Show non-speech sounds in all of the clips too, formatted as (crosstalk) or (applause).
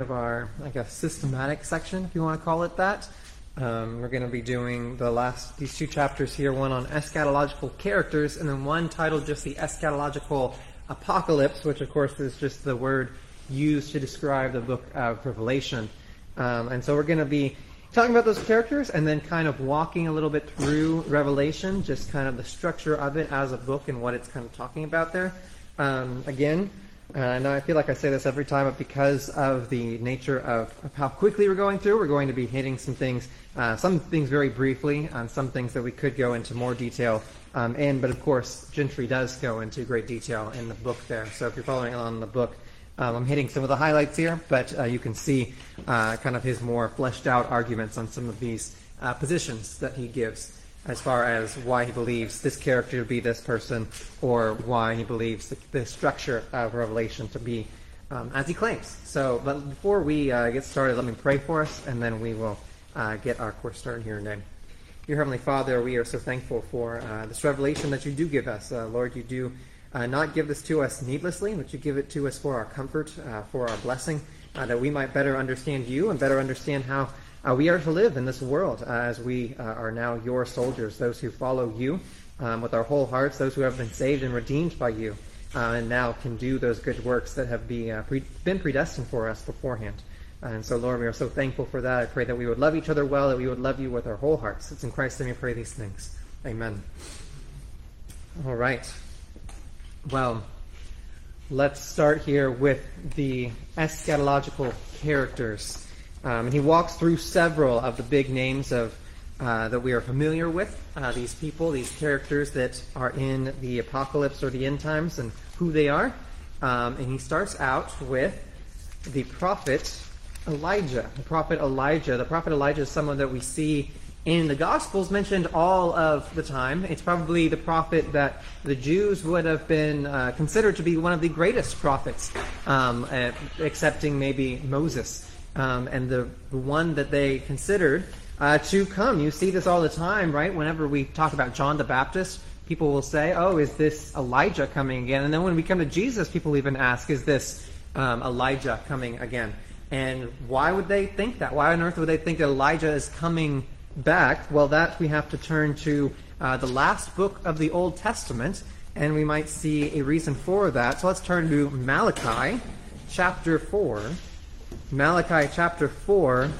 of our, I guess, systematic section, if you want to call it that. Um, we're going to be doing the last these two chapters here, one on eschatological characters, and then one titled just the eschatological apocalypse, which of course is just the word used to describe the book of Revelation. Um, and so we're going to be talking about those characters and then kind of walking a little bit through Revelation, just kind of the structure of it as a book and what it's kind of talking about there. Um, again, uh, I know I feel like I say this every time, but because of the nature of, of how quickly we're going through, we're going to be hitting some things, uh, some things very briefly, on some things that we could go into more detail um, in. But of course, Gentry does go into great detail in the book there. So if you're following along in the book, um, I'm hitting some of the highlights here, but uh, you can see uh, kind of his more fleshed out arguments on some of these uh, positions that he gives as far as why he believes this character to be this person or why he believes the, the structure of Revelation to be um, as he claims. So, but before we uh, get started, let me pray for us, and then we will uh, get our course started here today. Dear Heavenly Father, we are so thankful for uh, this revelation that you do give us. Uh, Lord, you do uh, not give this to us needlessly, but you give it to us for our comfort, uh, for our blessing, that we might better understand you and better understand how uh, we are to live in this world uh, as we uh, are now your soldiers, those who follow you um, with our whole hearts, those who have been saved and redeemed by you, uh, and now can do those good works that have be, uh, pre- been predestined for us beforehand. And so, Lord, we are so thankful for that. I pray that we would love each other well, that we would love you with our whole hearts. It's in Christ's name we pray these things. Amen. All right. Well, let's start here with the eschatological characters. Um, and he walks through several of the big names of uh, that we are familiar with, uh, these people, these characters that are in the apocalypse or the end times, and who they are. Um, and he starts out with the prophet Elijah. The prophet Elijah. The prophet Elijah is someone that we see in the Gospels mentioned all of the time. It's probably the prophet that the Jews would have been uh, considered to be one of the greatest prophets, um, uh, excepting maybe Moses um, and the, one that they considered uh, to come. You see this all the time, right? Whenever we talk about John the Baptist, people will say, "Oh, is this Elijah coming again?" And then when we come to Jesus, people even ask, "Is this um, Elijah coming again?" And why would they think that? Why on earth would they think that Elijah is coming back? Well, that we have to turn to uh, the last book of the Old Testament, and we might see a reason for that. So let's turn to Malachi chapter 4. Malachi chapter 4.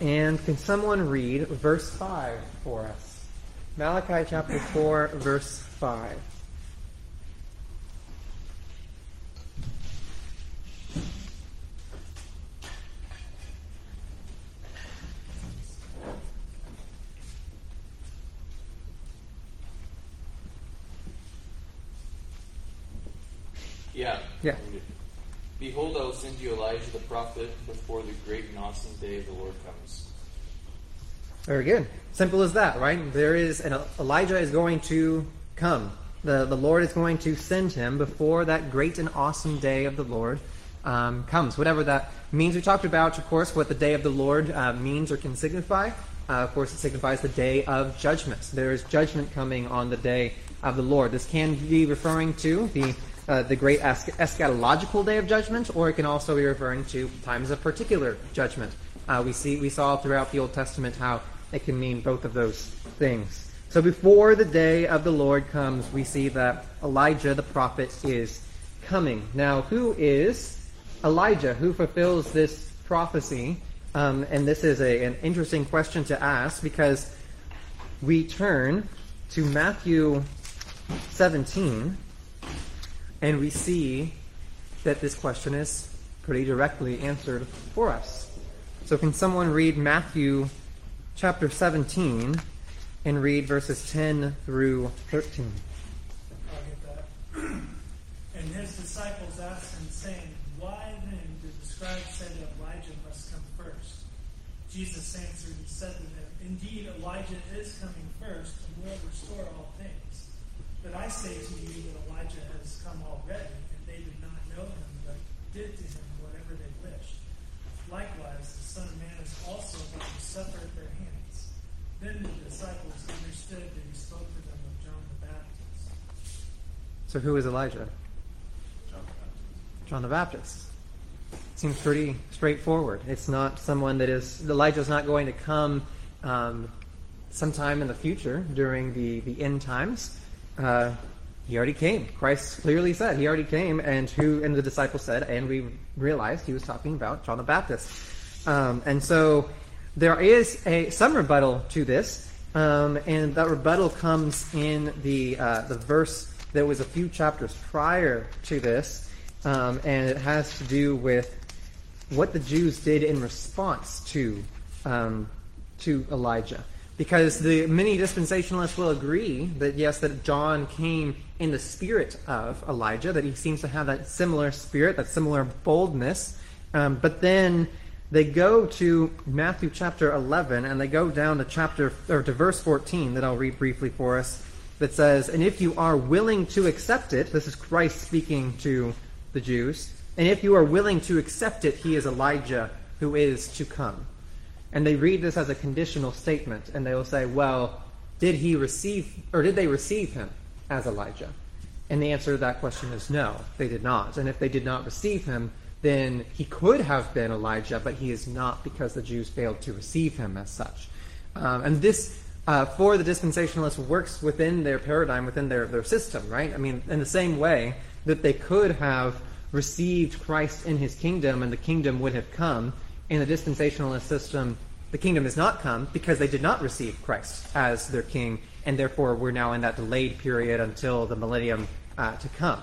And can someone read verse 5 for us? Malachi chapter 4, verse 5. Yeah. Yeah. Behold, I will send you Elijah the prophet before the great and awesome day of the Lord comes. Very good. Simple as that, right? There is an Elijah is going to come. The, the Lord is going to send him before that great and awesome day of the Lord um, comes. Whatever that means. We talked about, of course, what the day of the Lord uh, means or can signify. Uh, of course, it signifies the day of judgment. There is judgment coming on the day of the Lord. This can be referring to the uh, the great eschatological day of judgment, or it can also be referring to times of particular judgment. Uh, we see we saw throughout the Old Testament how it can mean both of those things. So before the day of the Lord comes, we see that Elijah the prophet is coming. Now, who is Elijah? Who fulfills this prophecy? Um, and this is a, an interesting question to ask because we turn to Matthew 17 and we see that this question is pretty directly answered for us. So, can someone read Matthew chapter 17 and read verses 10 through 13? I'll get that. And his disciples asked him, saying, Why then did the scribes say that Elijah must come first? Jesus answered and said to them, Indeed, Elijah is coming first and will restore all things. But I say to you that Elijah has come already, and they did not know him, but did to him whatever they wished. Likewise, the Son of Man is also about to suffer at their hands. Then the disciples understood that he spoke to them of John the Baptist. So, who is Elijah? John the Baptist. seems pretty straightforward. It's not someone that is Elijah's not going to come um, sometime in the future during the the end times. Uh, he already came. Christ clearly said he already came, and who and the disciples said, and we realized he was talking about John the Baptist. Um, and so there is a some rebuttal to this, um, and that rebuttal comes in the uh, the verse that was a few chapters prior to this, um, and it has to do with what the Jews did in response to um, to Elijah. Because the many dispensationalists will agree that yes, that John came in the spirit of Elijah, that he seems to have that similar spirit, that similar boldness. Um, but then they go to Matthew chapter 11 and they go down to chapter or to verse 14 that I'll read briefly for us that says, "And if you are willing to accept it, this is Christ speaking to the Jews, and if you are willing to accept it, he is Elijah who is to come." And they read this as a conditional statement and they will say, "Well, did he receive or did they receive him as Elijah?" And the answer to that question is no, they did not. And if they did not receive him, then he could have been Elijah, but he is not because the Jews failed to receive him as such. Um, and this, uh, for the dispensationalists, works within their paradigm, within their, their system, right? I mean, in the same way that they could have received Christ in his kingdom and the kingdom would have come, in the dispensationalist system, the kingdom has not come because they did not receive Christ as their king, and therefore we're now in that delayed period until the millennium uh, to come.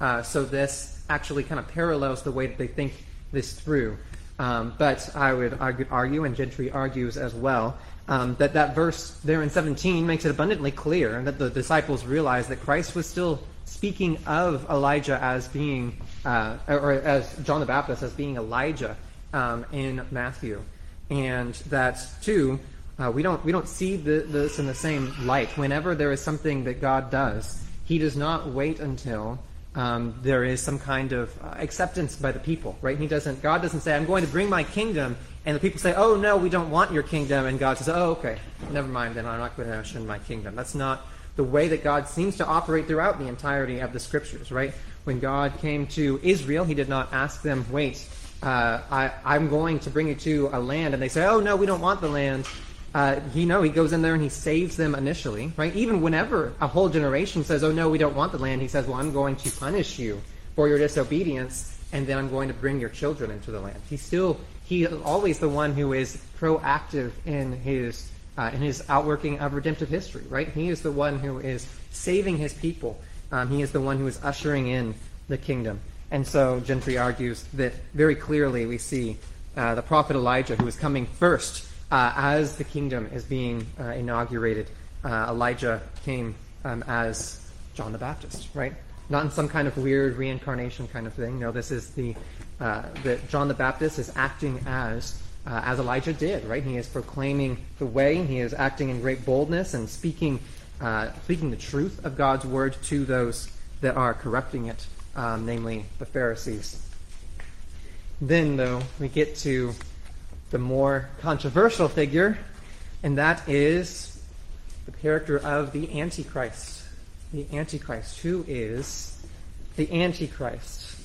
Uh, so this actually kind of parallels the way that they think this through. Um, but I would argue, and Gentry argues as well, um, that that verse there in 17 makes it abundantly clear that the disciples realized that Christ was still speaking of Elijah as being, uh, or as John the Baptist as being Elijah um, in Matthew, and that too. Uh, we don't we don't see the, this in the same light. Whenever there is something that God does, He does not wait until um, there is some kind of uh, acceptance by the people, right? He doesn't. God doesn't say, "I'm going to bring my kingdom," and the people say, "Oh no, we don't want your kingdom," and God says, "Oh okay, never mind. Then I'm not going to in my kingdom." That's not the way that God seems to operate throughout the entirety of the scriptures, right? When God came to Israel, He did not ask them, "Wait, uh, I, I'm going to bring you to a land," and they say, "Oh no, we don't want the land." uh, he know he goes in there and he saves them initially, right? Even whenever a whole generation says, "Oh no, we don't want the land," he says, "Well, I'm going to punish you for your disobedience, and then I'm going to bring your children into the land." He's still he is always the one who is proactive in his uh, in his outworking of redemptive history, right? He is the one who is saving his people. Um, he is the one who is ushering in the kingdom. And so Gentry argues that very clearly we see uh, the prophet Elijah, who is coming first uh, as the kingdom is being uh, inaugurated, uh, Elijah came um, as John the Baptist, right? Not in some kind of weird reincarnation kind of thing. No, this is the uh, that John the Baptist is acting as uh, as Elijah did, right? He is proclaiming the way. He is acting in great boldness and speaking speaking the truth of God's word to those that are corrupting it, um, namely the Pharisees. Then, though, we get to the more controversial figure, and that is the character of the Antichrist. The Antichrist. Who is the Antichrist?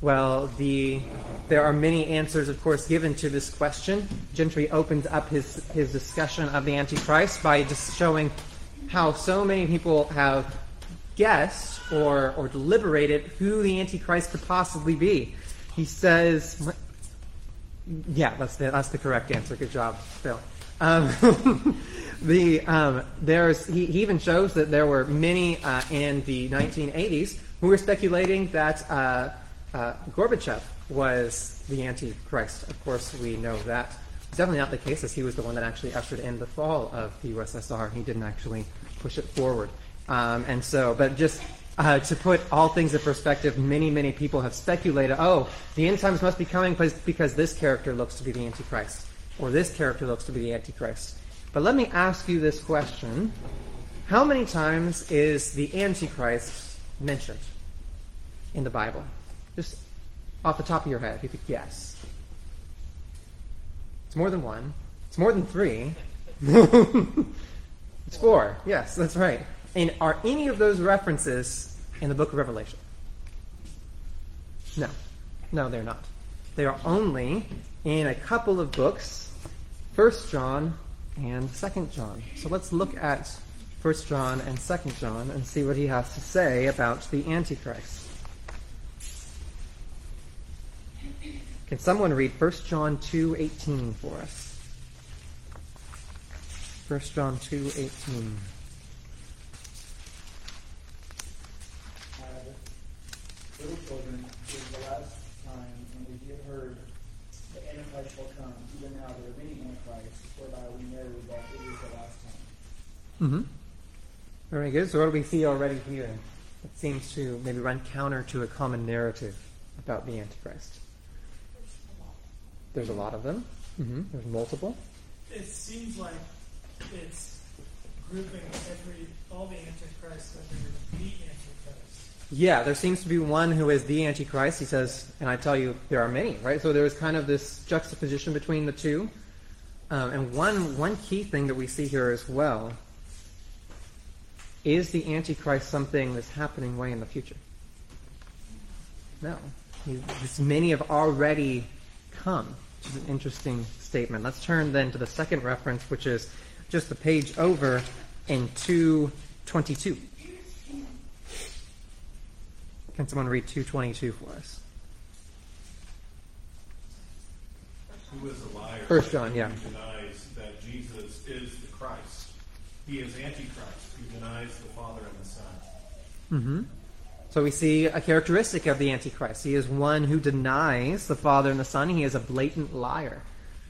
Well, the, there are many answers, of course, given to this question. Gentry opens up his, his discussion of the Antichrist by just showing how so many people have guessed or, or deliberated who the Antichrist could possibly be. He says, yeah, that's the, that's the correct answer. Good job, Phil. Um, (laughs) the um, there's he, he, even shows that there were many uh, in the 1980s who were speculating that uh, uh, Gorbachev was the Antichrist. Of course, we know that it's definitely not the case, as he was the one that actually ushered in the fall of the USSR. He didn't actually push it forward, um, and so, but just uh, to put all things in perspective, many, many people have speculated, oh, the end times must be coming because this character looks to be the Antichrist, or this character looks to be the Antichrist. But let me ask you this question How many times is the Antichrist mentioned in the Bible? Just off the top of your head, if you could guess. It's more than one, it's more than three. (laughs) it's four. Yes, that's right. And are any of those references in the book of Revelation? No. No, they're not. They are only in a couple of books, First John and Second John. So let's look at First John and Second John and see what he has to say about the Antichrist. Can someone read 1 John 2:18 for us? 1 John 2:18. Little children, it is the last time, and we have heard the Antichrist shall come. Even now there are many Antichrists, whereby we know that it is the last time. Mm-hmm. Very good. So what do we see already here? It seems to maybe run counter to a common narrative about the Antichrist. There's a lot of them. Mm-hmm. There's multiple. It seems like it's grouping every all the antichrists under the antichrist. Yeah, there seems to be one who is the Antichrist. He says, and I tell you, there are many, right? So there is kind of this juxtaposition between the two. Um, and one one key thing that we see here as well is the Antichrist something that's happening way in the future? No. This, many have already come, which is an interesting statement. Let's turn then to the second reference, which is just the page over in 222. Can someone read 222 for us? Who is a liar? First John, yeah. Who denies that Jesus is the Christ. He is Antichrist, who denies the Father and the Son. Mm-hmm. So we see a characteristic of the Antichrist. He is one who denies the Father and the Son. He is a blatant liar.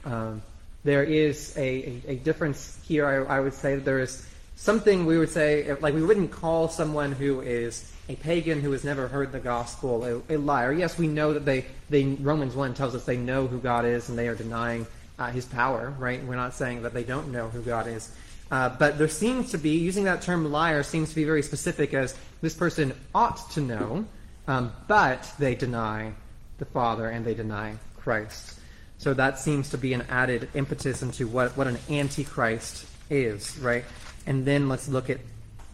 Um, there is a, a, a difference here. I, I, would say that there is something we would say, like we wouldn't call someone who is a pagan who has never heard the gospel a, a liar. Yes, we know that they, they, Romans 1 tells us they know who God is and they are denying uh, his power, right? We're not saying that they don't know who God is. Uh, but there seems to be, using that term liar seems to be very specific as this person ought to know, um, but they deny the Father and they deny Christ. So that seems to be an added impetus into what, what an antichrist is, right? And then let's look at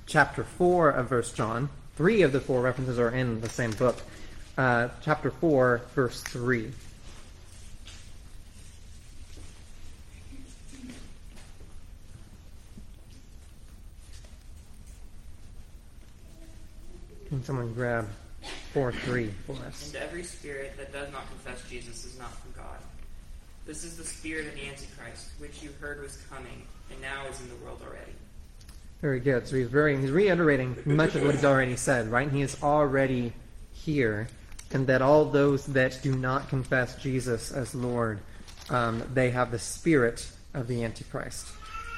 chapter 4 of verse John. Three of the four references are in the same book. Uh, chapter 4, verse 3. Can someone grab 4 3 for us? And every spirit that does not confess Jesus is not from God. This is the spirit of the Antichrist, which you heard was coming, and now is in the world already. Very good. So he's very he's reiterating much of what he's already said, right? And He is already here, and that all those that do not confess Jesus as Lord, um, they have the spirit of the Antichrist.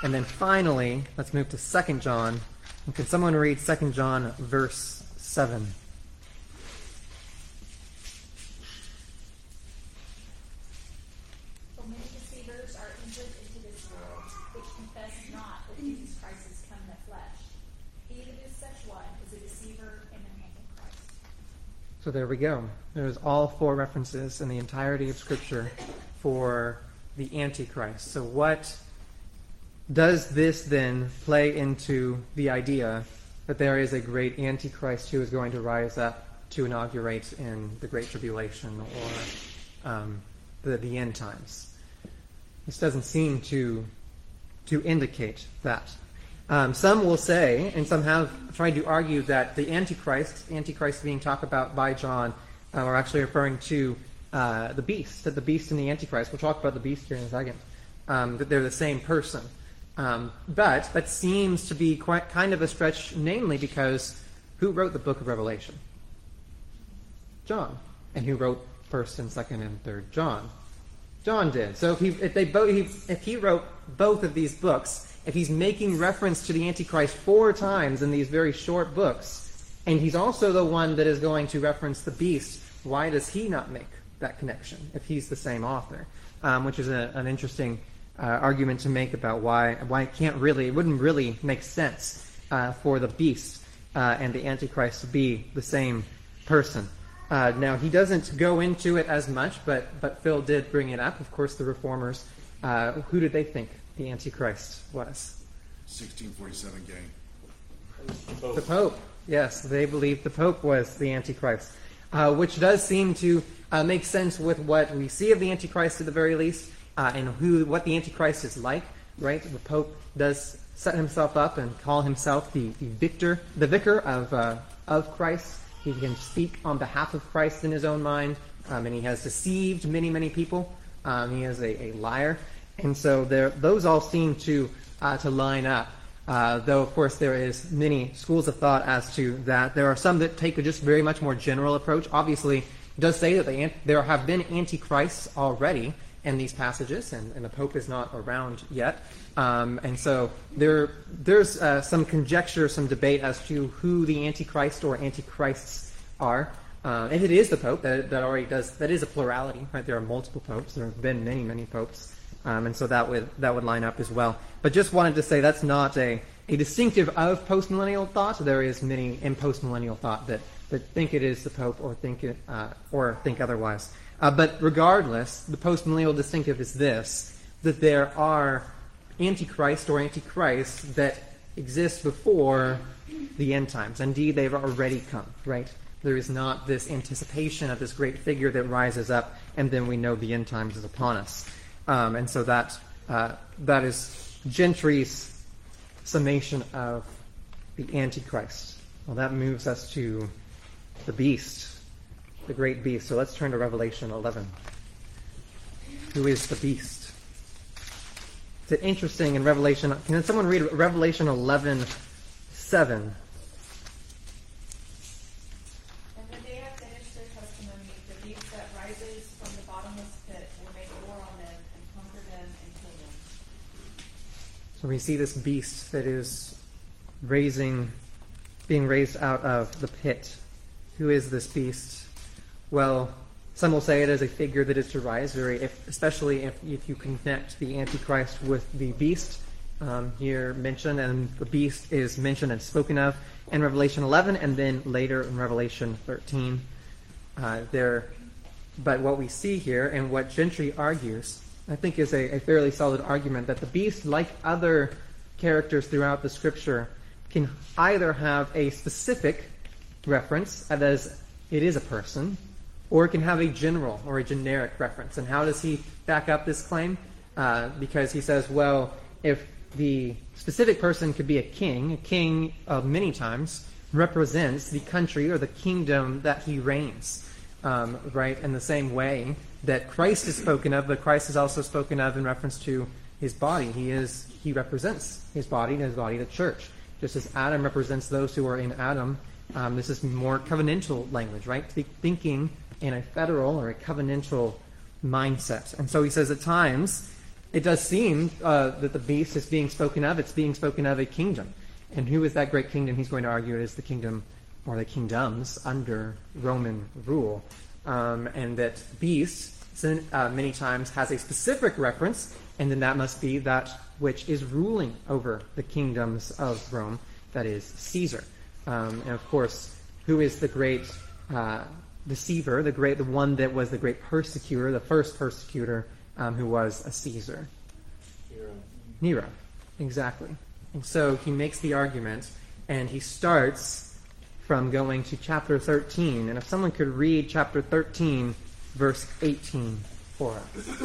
And then finally, let's move to Second John. And can someone read Second John verse seven? For many deceivers are entered into this world, which confess not that Jesus Christ is come in the flesh. He that is such one is a deceiver and an antichrist. So there we go. There's all four references in the entirety of Scripture for the Antichrist. So what does this then play into the idea that there is a great Antichrist who is going to rise up to inaugurate in the Great Tribulation or um, the, the end times? This doesn't seem to to indicate that. Um, some will say, and some have tried to argue that the Antichrist, Antichrist being talked about by John, uh, are actually referring to uh, the beast, that the beast and the Antichrist. We'll talk about the beast here in a second. Um, that they're the same person. Um, but that seems to be quite kind of a stretch, namely because who wrote the book of Revelation? John. And who wrote first and second and third John? John did. So if he if they both if he wrote both of these books, if he's making reference to the Antichrist four times in these very short books, and he's also the one that is going to reference the beast, why does he not make that connection if he's the same author? Um, which is a, an interesting uh, argument to make about why why it can't really it wouldn't really make sense uh, for the beast uh, and the Antichrist to be the same person. Uh, now he doesn't go into it as much, but but Phil did bring it up. Of course, the reformers. Uh, who did they think the Antichrist was? 1647 gang. The Pope. Yes, they believed the Pope was the Antichrist. uh, which does seem to uh, make sense with what we see of the Antichrist at the very least, uh, and who what the Antichrist is like. Right, the Pope does set himself up and call himself the, the victor, the vicar of uh, of Christ. He can speak on behalf of Christ in his own mind, um, and he has deceived many, many people. Um, he is a, a liar, and so there, those all seem to uh, to line up. Uh, though, of course, there is many schools of thought as to that. There are some that take a just very much more general approach. Obviously, does say that the, there have been antichrists already in these passages, and, and the Pope is not around yet. Um, and so there, there's uh, some conjecture, some debate as to who the Antichrist or Antichrists are. Uh, if it is the Pope, that, that already does, that is a plurality, right? There are multiple popes. There have been many, many popes. Um, and so that would, that would line up as well. But just wanted to say that's not a, a distinctive of postmillennial thought. There is many in postmillennial thought that, that think it is the Pope or think it, uh, or think otherwise. Uh, but regardless, the postmillennial distinctive is this, that there are antichrist or antichrist that exist before the end times. Indeed, they've already come, right? There is not this anticipation of this great figure that rises up, and then we know the end times is upon us. Um, and so that uh, that is Gentry's summation of the Antichrist. Well, that moves us to the beast, the great beast. So let's turn to Revelation 11. Who is the beast? Is it interesting in Revelation? Can someone read Revelation 11, 7? And when they have finished their testimony, the beast that rises from the bottomless pit will make war on them and conquer them and kill them. We see this beast that is raising, being raised out of the pit. Who is this beast? Well, some will say it is a figure that is to rise, or if, especially if, if you connect the Antichrist with the beast um, here mentioned, and the beast is mentioned and spoken of in Revelation 11, and then later in Revelation 13. Uh, there, but what we see here, and what Gentry argues, I think is a, a fairly solid argument that the beast, like other characters throughout the Scripture, can either have a specific reference, that is, it is a person, or it can have a general or a generic reference. And how does he back up this claim? Uh, because he says, well, if the specific person could be a king, a king of many times represents the country or the kingdom that he reigns, um, right? In the same way that Christ is spoken of, but Christ is also spoken of in reference to his body. He is he represents his body and his body, the church. Just as Adam represents those who are in Adam, um, this is more covenantal language, right? Thinking in a federal or a covenantal mindset. And so he says at times it does seem uh, that the beast is being spoken of. It's being spoken of a kingdom. And who is that great kingdom? He's going to argue it is the kingdom or the kingdoms under Roman rule. Um, and that beast uh, many times has a specific reference, and then that must be that which is ruling over the kingdoms of Rome, that is Caesar. Um, and of course, who is the great uh, deceiver, the great, the one that was the great persecutor, the first persecutor, um, who was a Caesar. Nero. Nero, exactly. And so he makes the argument, and he starts from going to chapter 13. And if someone could read chapter 13, verse 18 for us.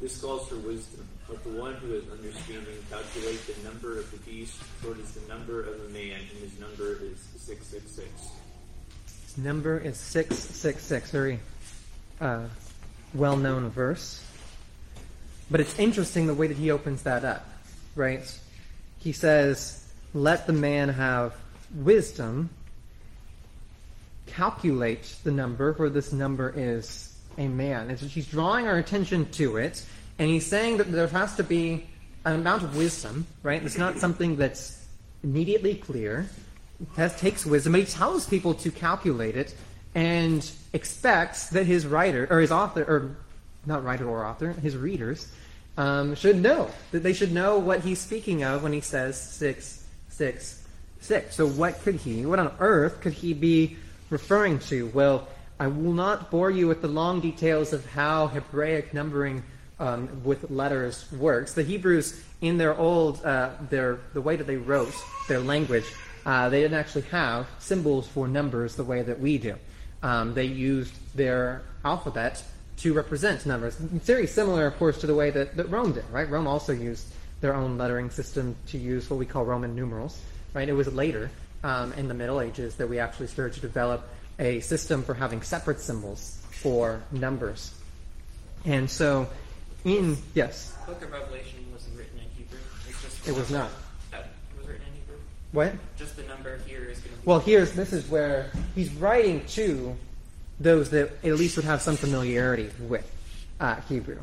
This calls for wisdom. Let the one who has understanding calculate the number of the beast, for it is the number of a man, and his number is 666. His number is 666. Very uh, well known verse. But it's interesting the way that he opens that up, right? He says, Let the man have wisdom, calculate the number, for this number is a man. And so he's drawing our attention to it, and he's saying that there has to be an amount of wisdom, right? It's not something that's immediately clear. It takes wisdom, but he tells people to calculate it and expects that his writer, or his author, or not writer or author, his readers, um, should know. That they should know what he's speaking of when he says six, six, six. So what could he, what on earth could he be referring to? Well, I will not bore you with the long details of how Hebraic numbering um, with letters works. The Hebrews, in their old, uh, their the way that they wrote their language, uh, they didn't actually have symbols for numbers the way that we do. Um, they used their alphabet to represent numbers. It's very similar, of course, to the way that, that Rome did, right? Rome also used their own lettering system to use what we call Roman numerals, right? It was later, um, in the Middle Ages, that we actually started to develop a system for having separate symbols for numbers. And so, in, yes, The Book of Revelation wasn't written in Hebrew. Just It was not. That was written in Hebrew. what? Just the number here is going to be. Well, here's this is where he's writing to those that at least would have some familiarity with uh, Hebrew.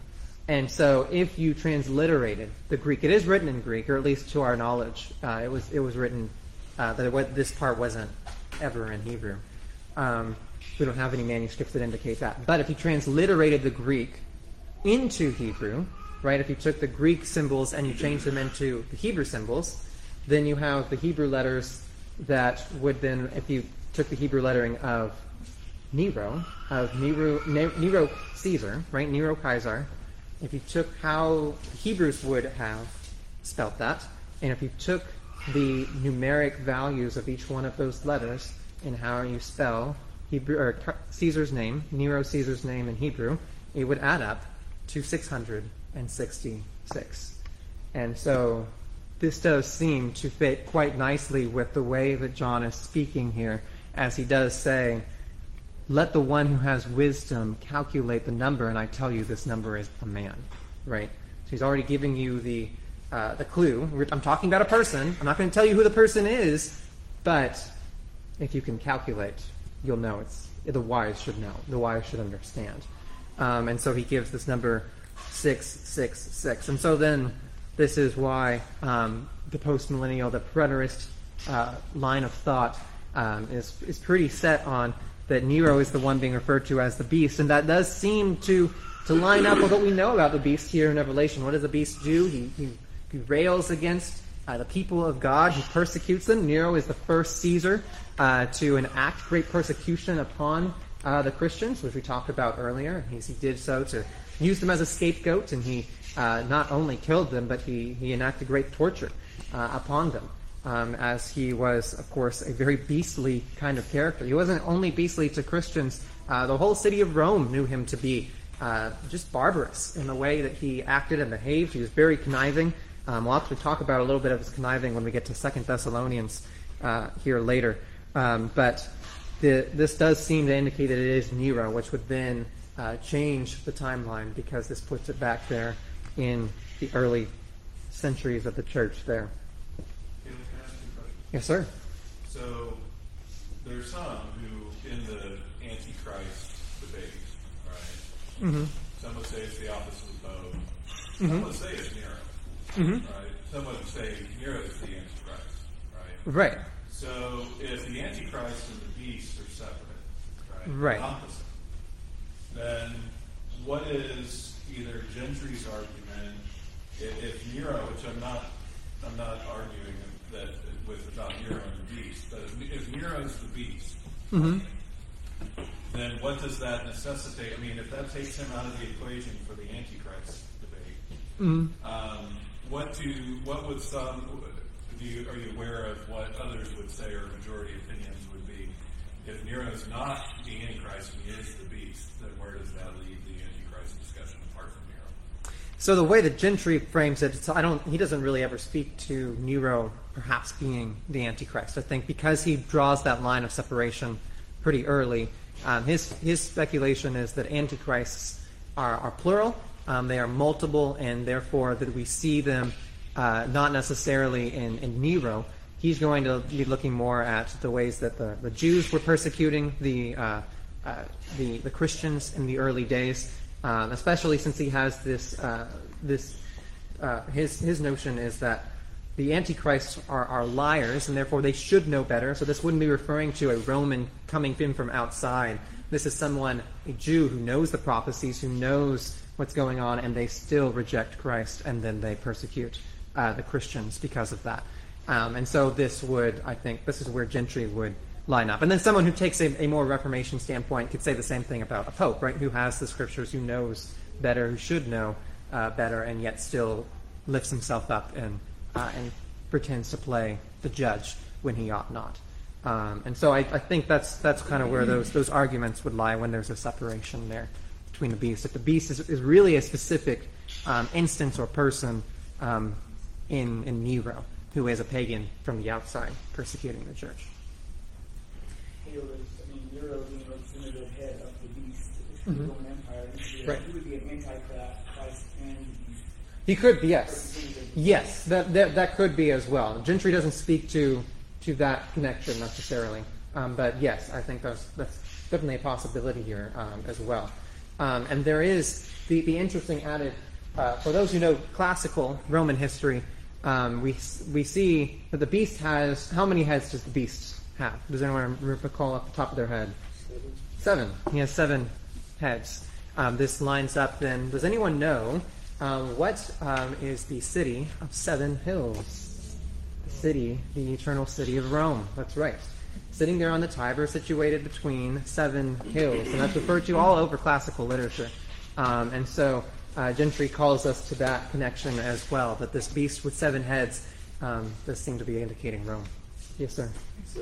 And so, if you transliterated the Greek, it is written in Greek, or at least to our knowledge, uh, it was it was written uh, that it, this part wasn't ever in Hebrew. Um, we don't have any manuscripts that indicate that. But if you transliterated the Greek into Hebrew, right? If you took the Greek symbols and you changed them into the Hebrew symbols, then you have the Hebrew letters that would then, if you took the Hebrew lettering of Nero, of Nero, Nero Caesar, right? Nero Kaiser, if you took how Hebrews would have spelt that, and if you took the numeric values of each one of those letters and how you spell Hebrew or Caesar's name, Nero Caesar's name in Hebrew, it would add up to 666. And so this does seem to fit quite nicely with the way that John is speaking here, as he does say, Let the one who has wisdom calculate the number, and I tell you this number is a man. Right? So he's already giving you the, uh, the clue. I'm talking about a person. I'm not going to tell you who the person is, but if you can calculate, you'll know it's the wise should know. The wise should understand. Um, and so he gives this number six six six. And so then this is why um, the postmillennial, the preterist uh, line of thought um, is is pretty set on that Nero is the one being referred to as the beast, and that does seem to to line up with what we know about the beast here in Revelation. What does the beast do? He he, he rails against uh, the people of God. He persecutes them. Nero is the first Caesar uh, to enact great persecution upon uh, the Christians, which we talked about earlier. He's, he did so to use them as a scapegoat, and he uh, not only killed them, but he, he enacted great torture uh, upon them. Um, as he was, of course, a very beastly kind of character. He wasn't only beastly to Christians, uh, the whole city of Rome knew him to be uh, just barbarous in the way that he acted and behaved. He was very conniving. Um, we'll actually talk about a little bit of his conniving when we get to Second Thessalonians uh, here later. Um, but the, this does seem to indicate that it is Nero, which would then uh, change the timeline because this puts it back there in the early centuries of the church there. Caleb, can I ask you a question? Yes, sir. So there's some who, in the Antichrist debate, right? Mm-hmm. Some would say it's the opposite of both. Mhm. Some would say it's Nero, Mhm. right? Some would say Nero is the Antichrist, right? Right. So if the Antichrist and the beast are separate, right? Right. Opposite. Then what is either Gentry's argument if, if Nero, which I'm not, I'm not arguing that with about Nero and the beast, but if, if Nero's the beast, Mm-hmm. then what does that necessitate? I mean, if that takes him out of the equation for the Antichrist debate, Mm-hmm. um, what do what would some do you are you aware of what others would say or majority opinions would be if Nero's not the Antichrist and he is the beast? Then where does that leave the Antichrist discussion apart from Nero? So the way that Gentry frames it, I don't. He doesn't really ever speak to Nero perhaps being the Antichrist. I think because he draws that line of separation pretty early. Um, his his speculation is that antichrists are, are plural. Um, they are multiple, and therefore that we see them uh, not necessarily in, in Nero. He's going to be looking more at the ways that the, the Jews were persecuting the uh, uh, the, the Christians in the early days, um, especially since he has this uh, this uh, his his notion is that the antichrists are, are liars and therefore they should know better. So this wouldn't be referring to a Roman coming in from outside. This is someone, a Jew, who knows the prophecies, who knows what's going on, and they still reject Christ, and then they persecute uh, the Christians because of that. Um, and so this would, I think, this is where Gentry would line up. And then someone who takes a, a more Reformation standpoint could say the same thing about a pope, right? Who has the scriptures, who knows better, who should know uh, better, and yet still lifts himself up and uh, and pretends to play the judge when he ought not. Um, and so I, I think that's that's kind of where those those arguments would lie when there's a separation there between the beast. If the beast is, is really a specific um, instance or person um, in in Nero, who is a pagan from the outside persecuting the church. I mean, Nero being representative head of the beast of the. Roman Empire. He would be, Right. he would be an antichrist and. He could be, yes. Yes, that, that, that could be as well. Gentry doesn't speak to, to that connection necessarily. Um, but yes, I think that's, that's definitely a possibility here um, as well. Um, and there is the, the interesting added, uh, for those who know classical Roman history, um, we, we see that the beast has, how many heads does the beast have? Does anyone recall off the top of their head? Seven. He has seven heads. Um, this lines up then. Does anyone know um, what um, is the city of seven hills? The city, the eternal city of Rome. That's right. Sitting there on the Tiber, situated between seven hills. And that's referred to all over classical literature. Um, and so uh, Gentry calls us to that connection as well, that this beast with seven heads um, does seem to be indicating Rome. Yes, sir. So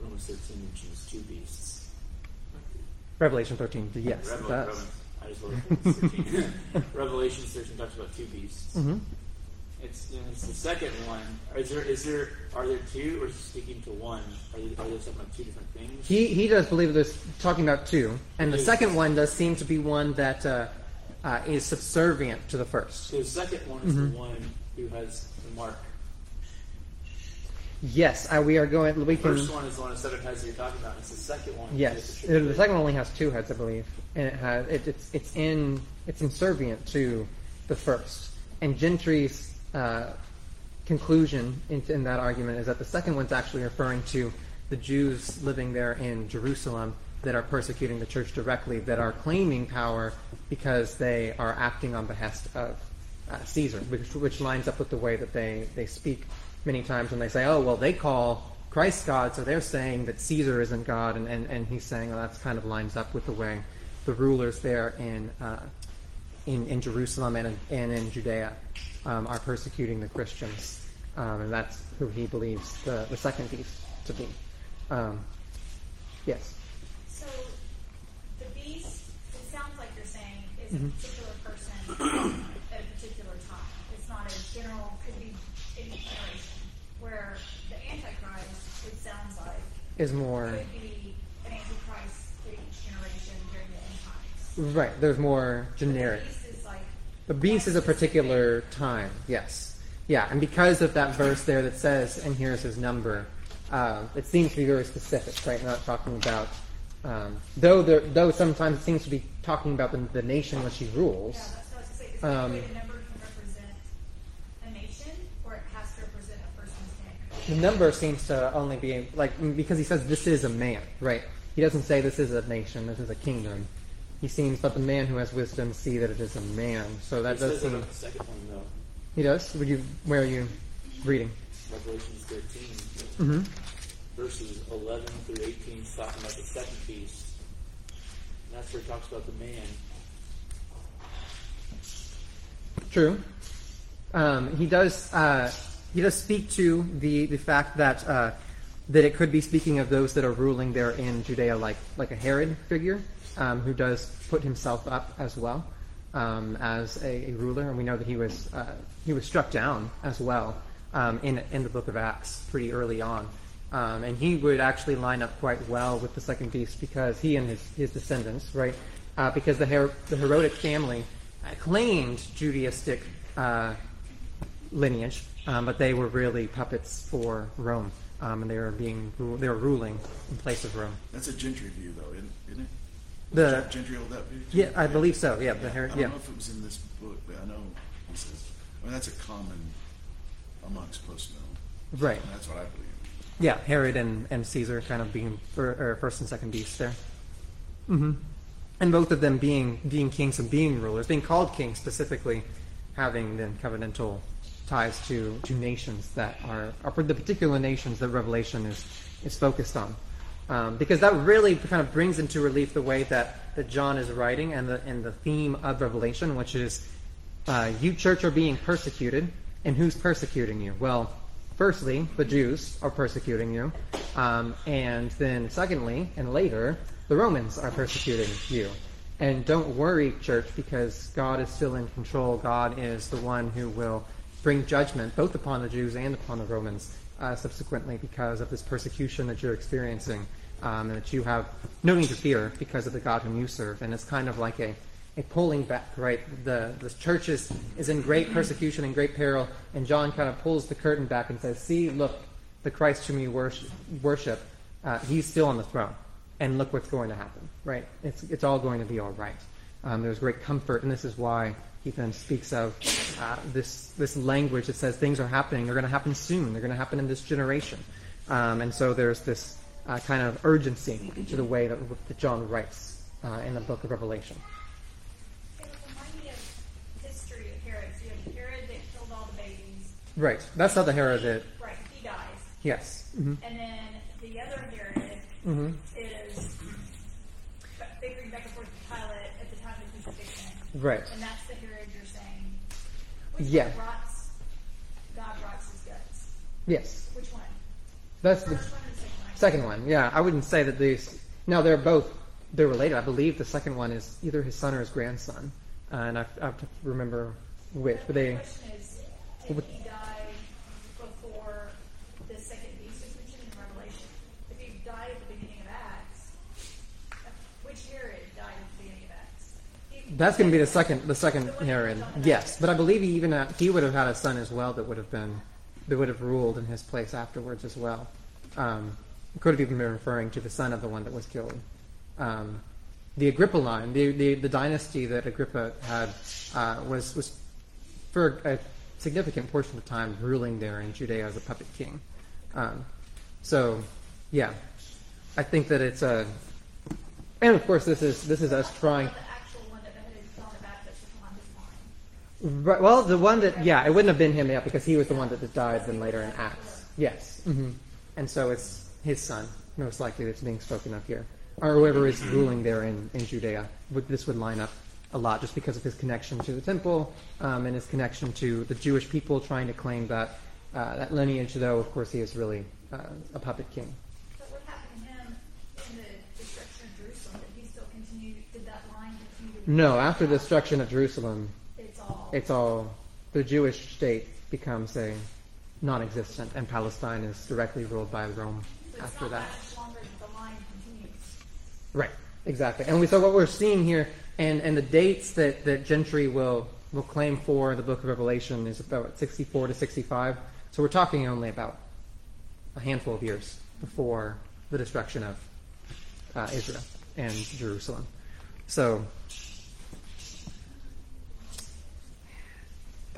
Romans 13 mentions two beasts. Revelation 13, yes, Revel-. Revel- I just wrote 13. (laughs) Revelation 13 talks about two beasts. hmm It's, it's the second one. Is there is there are there two or is he speaking to one? Are they, are they talking about two different things? He he does believe there's talking about two, and the second one does seem to be one that uh, uh, is subservient to the first. so the second one is Mhm. the one who has the mark. Yes, uh, we are going. We The can. first one is the one that seven heads you're talking about. It's the second one. Yes, Uh, the second one only has two heads, I believe, and it has it, it's it's in it's inservient to the first. And Gentry's uh, conclusion in, in that argument is that the second one's actually referring to the Jews living there in Jerusalem that are persecuting the church directly, that are claiming power because they are acting on behest of uh, Caesar, which, which lines up with the way that they, they speak many times when they say, oh, well, they call Christ God, so they're saying that Caesar isn't God, and, and, and he's saying, well, that's kind of lines up with the way the rulers there in, uh, in, in Jerusalem and in, and in Judea um, are persecuting the Christians. Um, and that's who he believes the, the second beast to be. Um, yes. So the beast, it sounds like you're saying, is Mhm. a particular person at a particular time. It's not a general, could be any generation. Where the Antichrist, it sounds like, Is more. could be an Antichrist at each generation during the end times. Right, there's more generic. The beast is like. The beast is a particular time, yes. Yeah, and because of that verse there that says, and here's his number, uh, it seems to be very specific, right? Not talking about, um, though there, though sometimes it seems to be talking about the, the nation which he rules. Yeah, that's what I was gonna say. Is there Um, a way the number can represent a nation, or it has to represent a person's name? The number seems to only be, like, because he says this is a man, right? He doesn't say this is a nation, this is a kingdom. He seems, but the man who has wisdom see that it is a man. So that He does it seem. the second one though. He does? Would you, where are you reading? Revelation 13, Mm-hmm. verses 11 through 18, is talking about the second beast. And that's where he talks about the man. True. Um, he does. Uh, he does speak to the the fact that uh, that it could be speaking of those that are ruling there in Judea, like like a Herod figure, um, who does put himself up as well um, as a, a ruler, and we know that he was uh, he was struck down as well um, in in the book of Acts pretty early on. Um, and he would actually line up quite well with the second beast because he and his, his descendants, right? Uh, because the, Her- the Herodic family claimed Judaistic uh, lineage, um, but they were really puppets for Rome, um, and they were being they were ruling in place of Rome. That's a Gentry view, though, isn't, isn't it? The Gentry hold that view. too? yeah, I believe so. Yeah, the I don't yeah. know if it was in this book, but I know he says. I mean, that's a common amongst post mill. Right. That's what I believe. Yeah, Herod and, and Caesar kind of being fir- or first and second beasts there. Mm-hmm. And both of them being being kings and being rulers, being called kings specifically, having then covenantal ties to, to nations that are, are the particular nations that Revelation is, is focused on. Um, because that really kind of brings into relief the way that, that John is writing and the, and the theme of Revelation, which is uh, you, church, are being persecuted. And who's persecuting you? Well, firstly, the Jews are persecuting you. Um, and then, secondly, and later, the Romans are persecuting you. And don't worry, church, because God is still in control. God is the one who will bring judgment both upon the Jews and upon the Romans uh, subsequently because of this persecution that you're experiencing um, and that you have no need to fear because of the God whom you serve. And it's kind of like a, a pulling back, right? The, the church is, is in great persecution and great peril, and John kind of pulls the curtain back and says, See, look, the Christ whom you worship, worship uh, he's still on the throne. And look what's going to happen, right? It's, it's all going to be all right. Um, there's great comfort, and this is why he then speaks of uh, this, this language that says things are happening. They're going to happen soon. They're going to happen in this generation. Um, and so there's this uh, kind of urgency to the way that, that John writes uh, in the book of Revelation. It reminds me of Herod. So you have Herod that killed all the babies. Right. That's not the Herod that. Right, he dies. Yes. hmm And then the other Herod hmm is figuring back and forth Pilate at the time of crucifixion. Right. And that's the Herod you're saying. Which Yeah. rots? God rots his guts. Yes. Which one? That's the First one or the second one? second one. Yeah, I wouldn't say that these. No, they're both. They're related. I believe the second one is either his son or his grandson, uh, and I, I have to remember which. But they. question is, he before the second beast is mentioned in Revelation? If he died at the beginning of Acts, which Herod died at the beginning of Acts? He- That's going to be the second, the second Herod. Yes, but I believe he even uh, he would have had a son as well that would have been that would have ruled in his place afterwards as well. Um, could have even been referring to the son of the one that was killed. Um, the Agrippa line, the, the the dynasty that Agrippa had, uh, was was for a significant portion of time ruling there in Judea as a puppet king. Um, so, yeah, I think that it's a, and of course this is this is us trying. The actual one that beheaded John the Baptist was on his line. Right, well, the one that, yeah, it wouldn't have been him, yeah, because he was the one that died then later in Acts. Yes. hmm And so it's his son, most likely, that's being spoken of here. Or whoever is ruling there in, in Judea. This would line up a lot just because of his connection to the temple um, and his connection to the Jewish people trying to claim that, uh, that lineage, though, of course, he is really uh, a puppet king. But what happened to him in the destruction of Jerusalem? Did he still continue, did that line continue? No, after the destruction of Jerusalem, It's all. the Jewish state becomes a non-existent, and Palestine is directly ruled by Rome It's after that. much longer the line continues. Right, exactly. And we, so what we're seeing here, and, and the dates that, that Gentry will will claim for the Book of Revelation is about 64 to 65. So we're talking only about a handful of years before the destruction of uh, Israel and Jerusalem. So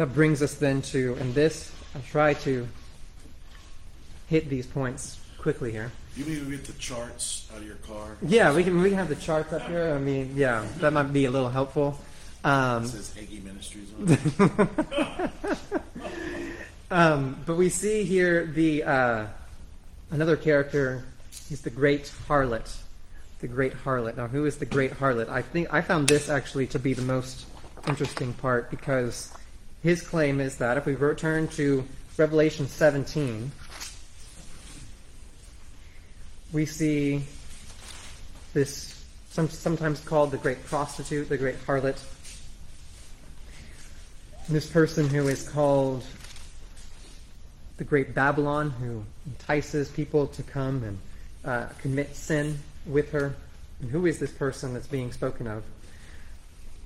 that brings us then to, and this, I'll try to hit these points quickly here. You mean we get the charts out of your car? Yeah, we can we can have the charts up here. I mean, yeah, that might be a little helpful. Um, says Hagee Ministries (laughs) um, but we see here the uh, another character. He's the great harlot. The great harlot. Now, who is the great harlot? I think I found this actually to be the most interesting part because his claim is that if we return to Revelation 17, we see this some, sometimes called the great prostitute, the great harlot. This person who is called the great Babylon, who entices people to come and uh, commit sin with her. And who is this person that's being spoken of?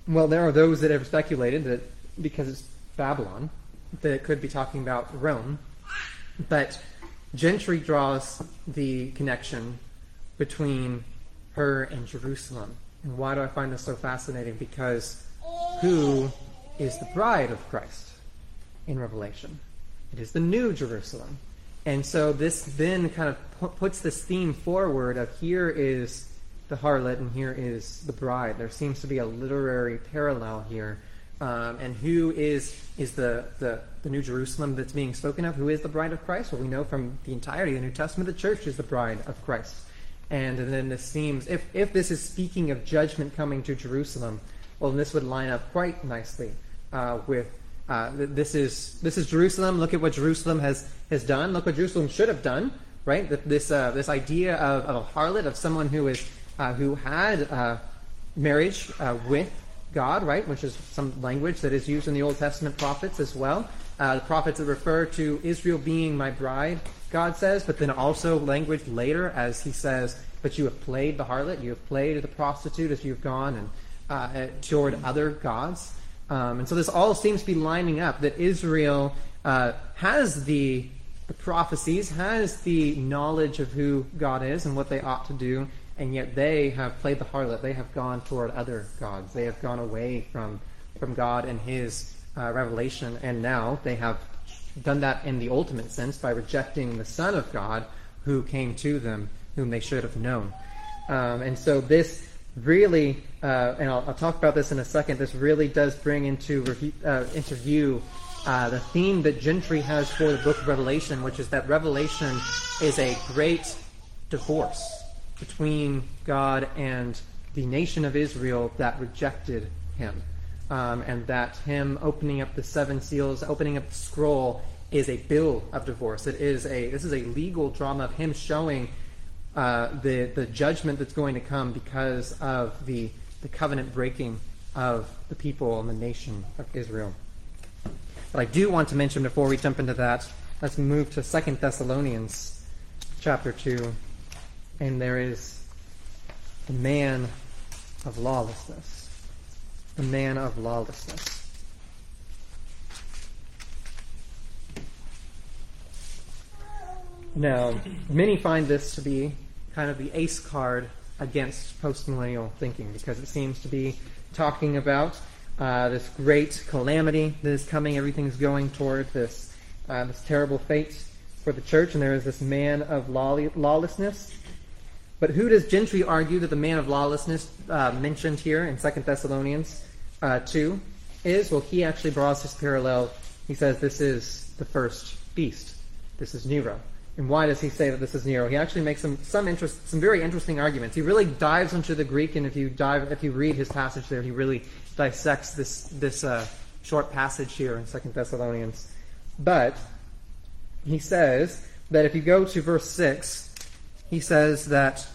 Well, there are those that have speculated that because it's Babylon, that could be talking about Rome. But Gentry draws the connection between her and Jerusalem. And why do I find this so fascinating? Because who is the bride of Christ in Revelation? It is the new Jerusalem. And so this then kind of pu- puts this theme forward of here is the harlot and here is the bride. There seems to be a literary parallel here. Um, and who is is the, the, the New Jerusalem that's being spoken of? Who is the bride of Christ? Well, we know from the entirety of the New Testament, the church is the bride of Christ. And then this seems, if, if this is speaking of judgment coming to Jerusalem, well, this would line up quite nicely uh, with uh, th- this is this is Jerusalem. Look at what Jerusalem has has done. Look what Jerusalem should have done. Right? Th- This uh, this idea of, of a harlot of someone who is uh, who had uh, marriage uh, with God, right? Which is some language that is used in the Old Testament prophets as well. Uh, the prophets that refer to Israel being my bride, God says, but then also language later as he says, but you have played the harlot, you have played the prostitute as you've gone and uh, toward other gods. Um, and so this all seems to be lining up that Israel uh, has the, the prophecies, has the knowledge of who God is and what they ought to do, and yet they have played the harlot. They have gone toward other gods. They have gone away from, from God and His uh, revelation, and now they have done that in the ultimate sense by rejecting the Son of God who came to them, whom they should have known. Um, and so this really, uh, and I'll, I'll, talk about this in a second, this really does bring into, review, uh, into view uh, the theme that Gentry has for the book of Revelation, which is that Revelation is a great divorce between God and the nation of Israel that rejected him. Um, and that him opening up the seven seals, opening up the scroll, is a bill of divorce. It is a this is a legal drama of him showing uh, the the judgment that's going to come because of the the covenant breaking of the people and the nation of Israel. But I do want to mention before we jump into that, let's move to Second Thessalonians chapter two, and there is the man of lawlessness the man of lawlessness. Now, many find this to be kind of the ace card against postmillennial thinking because it seems to be talking about uh, this great calamity that is coming. Everything's going toward this uh, this terrible fate for the church, and there is this man of lawlessness but who does Gentry argue that the man of lawlessness uh, mentioned here in 2 Thessalonians uh, 2 is? Well, he actually draws this parallel. He says this is the first beast. This is Nero. And why does he say that this is Nero? He actually makes some some interest, some very interesting arguments. He really dives into the Greek, and if you dive, if you read his passage there, he really dissects this this uh, short passage here in Second Thessalonians. But he says that if you go to verse six, he says that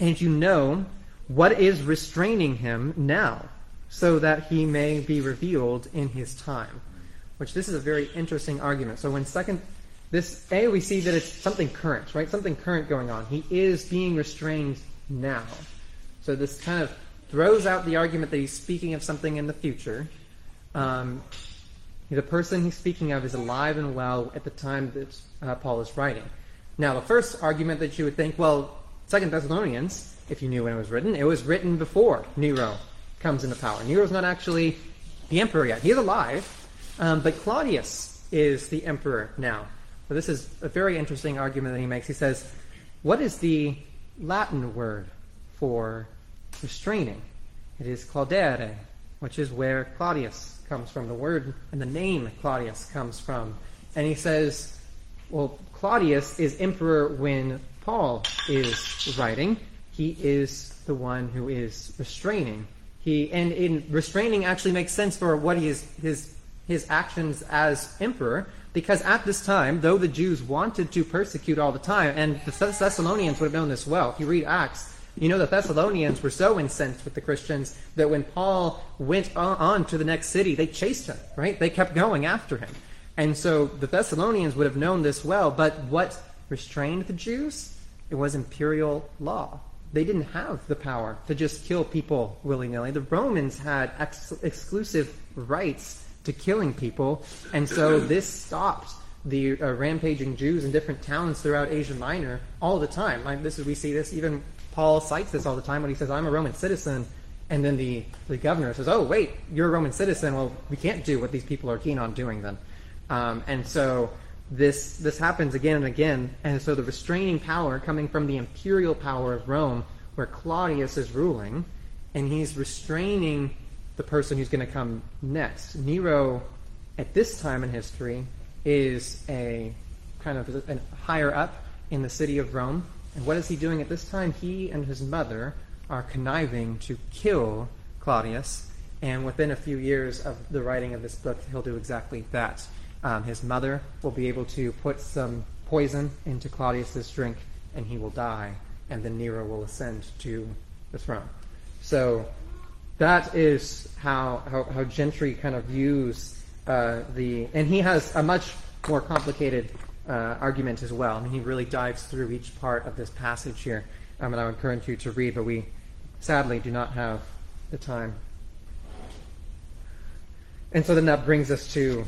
and you know what is restraining him now, so that he may be revealed in his time. Which this is a very interesting argument. So when second this A we see that it's something current, right? Something current going on. He is being restrained now. So this kind of throws out the argument that he's speaking of something in the future. Um, the person he's speaking of is alive and well at the time that uh, Paul is writing. Now, the first argument that you would think, well, Second Thessalonians, if you knew when it was written, it was written before Nero comes into power. Nero's not actually the emperor yet. He's alive, um, but Claudius is the emperor now. So this is a very interesting argument that he makes. He says, what is the Latin word for restraining? It is claudere, which is where Claudius comes from. The word and the name Claudius comes from. And he says, well, Claudius is emperor when Paul is writing, he is the one who is restraining. He and in restraining actually makes sense for what he is his his actions as emperor because at this time, though the Jews wanted to persecute all the time, and the Thessalonians would have known this well. If you read Acts, you know the Thessalonians were so incensed with the Christians that when Paul went on to the next city, they chased him, right? They kept going after him. And so the Thessalonians would have known this well, but what restrained the Jews? It was imperial law. They didn't have the power to just kill people willy nilly. The Romans had ex- exclusive rights to killing people, and so this stopped the uh, rampaging Jews in different towns throughout Asia Minor all the time. Like this is, we see this even Paul cites this all the time when he says, "I'm a Roman citizen," and then the the governor says, "Oh, wait, you're a Roman citizen. Well, we can't do what these people are keen on doing then." Um, and so this this happens again and again, and so the restraining power coming from the imperial power of Rome, where Claudius is ruling, and he's restraining the person who's going to come next. Nero, at this time in history, is a kind of a, higher up in the city of Rome. And what is he doing at this time? He and his mother are conniving to kill Claudius And within a few years of the writing of this book, he'll do exactly that. Um, his mother will be able to put some poison into Claudius's drink, and he will die, and then Nero will ascend to the throne. So that is how how, how Gentry kind of views uh, the, and he has a much more complicated uh, argument as well. I mean, he really dives through each part of this passage here, um, and I would encourage you to read, but we sadly do not have the time. And so then that brings us to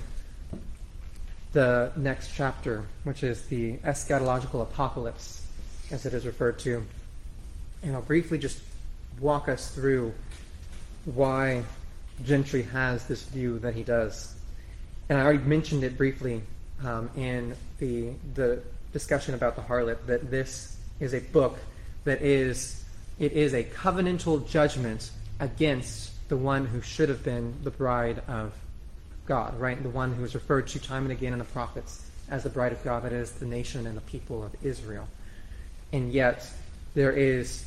the next chapter, which is the eschatological apocalypse, as it is referred to. And I'll briefly just walk us through why Gentry has this view that he does. And I already mentioned it briefly um, in the, the discussion about the harlot, that this is a book that is, it is a covenantal judgment against the one who should have been the bride of God, right? The one who is referred to time and again in the prophets as the bride of God, that is the nation and the people of Israel. And yet, there is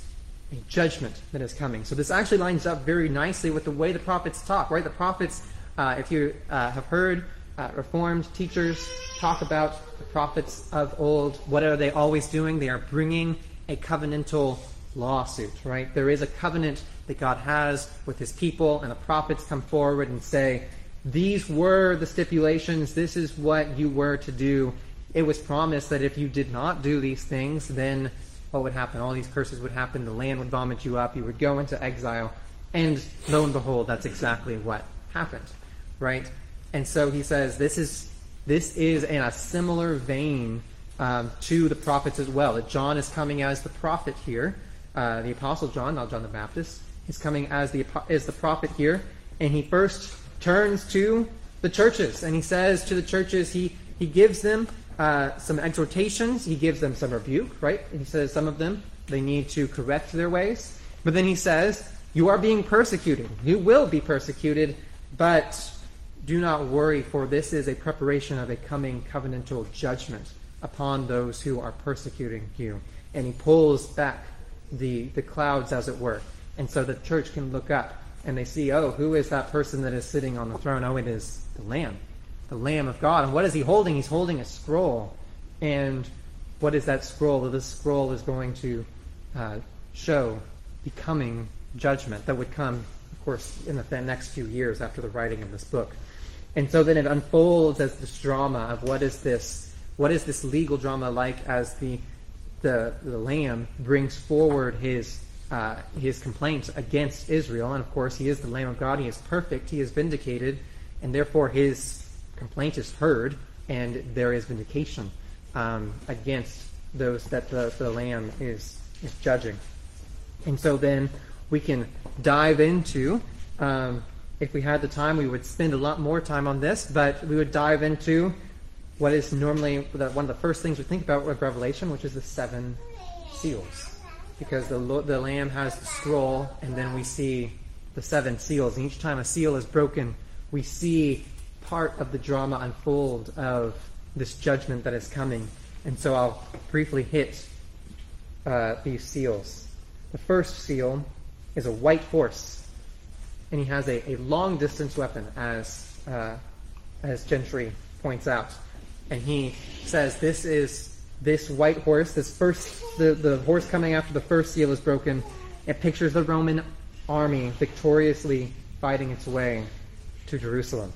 a judgment that is coming. So this actually lines up very nicely with the way the prophets talk, right? The prophets, uh, if you uh, have heard uh, Reformed teachers talk about the prophets of old, what are they always doing? They are bringing a covenantal lawsuit, right? There is a covenant that God has with his people, and the prophets come forward and say, these were the stipulations, this is what you were to do. It was promised that if you did not do these things, then what would happen? All these curses would happen, the land would vomit you up, you would go into exile, and lo and behold, that's exactly what happened, right? And so he says this is this is in a similar vein um, to the prophets as well. That John is coming as the prophet here, uh, the apostle John, not John the Baptist. He's coming as the as the prophet here, and he first turns to the churches and he says to the churches he he gives them uh, some exhortations. He gives them some rebuke, right? He says some of them they need to correct their ways, but then he says you are being persecuted. You will be persecuted, but do not worry, for this is a preparation of a coming covenantal judgment upon those who are persecuting you. And he pulls back the, the clouds, as it were. And so the church can look up and they see, oh, who is that person that is sitting on the throne? Oh, it is the Lamb, the Lamb of God. And what is he holding? He's holding a scroll. And what is that scroll? Well, this scroll is going to uh, show the coming judgment that would come, of course, in the next few years after the writing of this book. And so then it unfolds as this drama of what is this, what is this legal drama like as the, the, the Lamb brings forward his, uh, his complaint against Israel. And of course, he is the Lamb of God. He is perfect. He is vindicated. And therefore, his complaint is heard, and there is vindication um, against those that the, the Lamb is, is judging. And so then we can dive into um, if we had the time, we would spend a lot more time on this, but we would dive into what is normally the, one of the first things we think about with Revelation, which is the seven seals. Because the, the Lamb has the scroll, and then we see the seven seals. And each time a seal is broken, we see part of the drama unfold of this judgment that is coming. And so I'll briefly hit uh, these seals. The first seal is a white horse and he has a, a long distance weapon, as uh, as Gentry points out, and he says this is this white horse, this first the, the horse coming after the first seal is broken. It pictures the Roman army victoriously fighting its way to Jerusalem.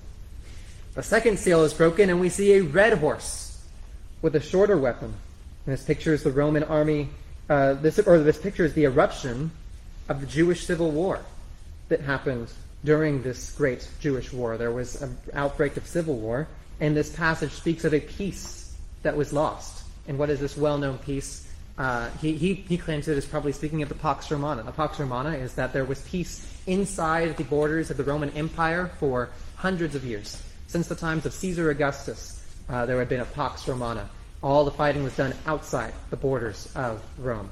The second seal is broken, and we see a red horse with a shorter weapon. And this pictures the Roman army. Uh, this or this pictures the eruption of the Jewish civil war that happened during this great Jewish war. There was an outbreak of civil war, and this passage speaks of a peace that was lost. And what is this well-known peace. Uh, he, he, he claims it is probably speaking of the Pax Romana. The Pax Romana is that there was peace inside the borders of the Roman Empire for hundreds of years. Since the times of Caesar Augustus, uh, there had been a Pax Romana. All the fighting was done outside the borders of Rome.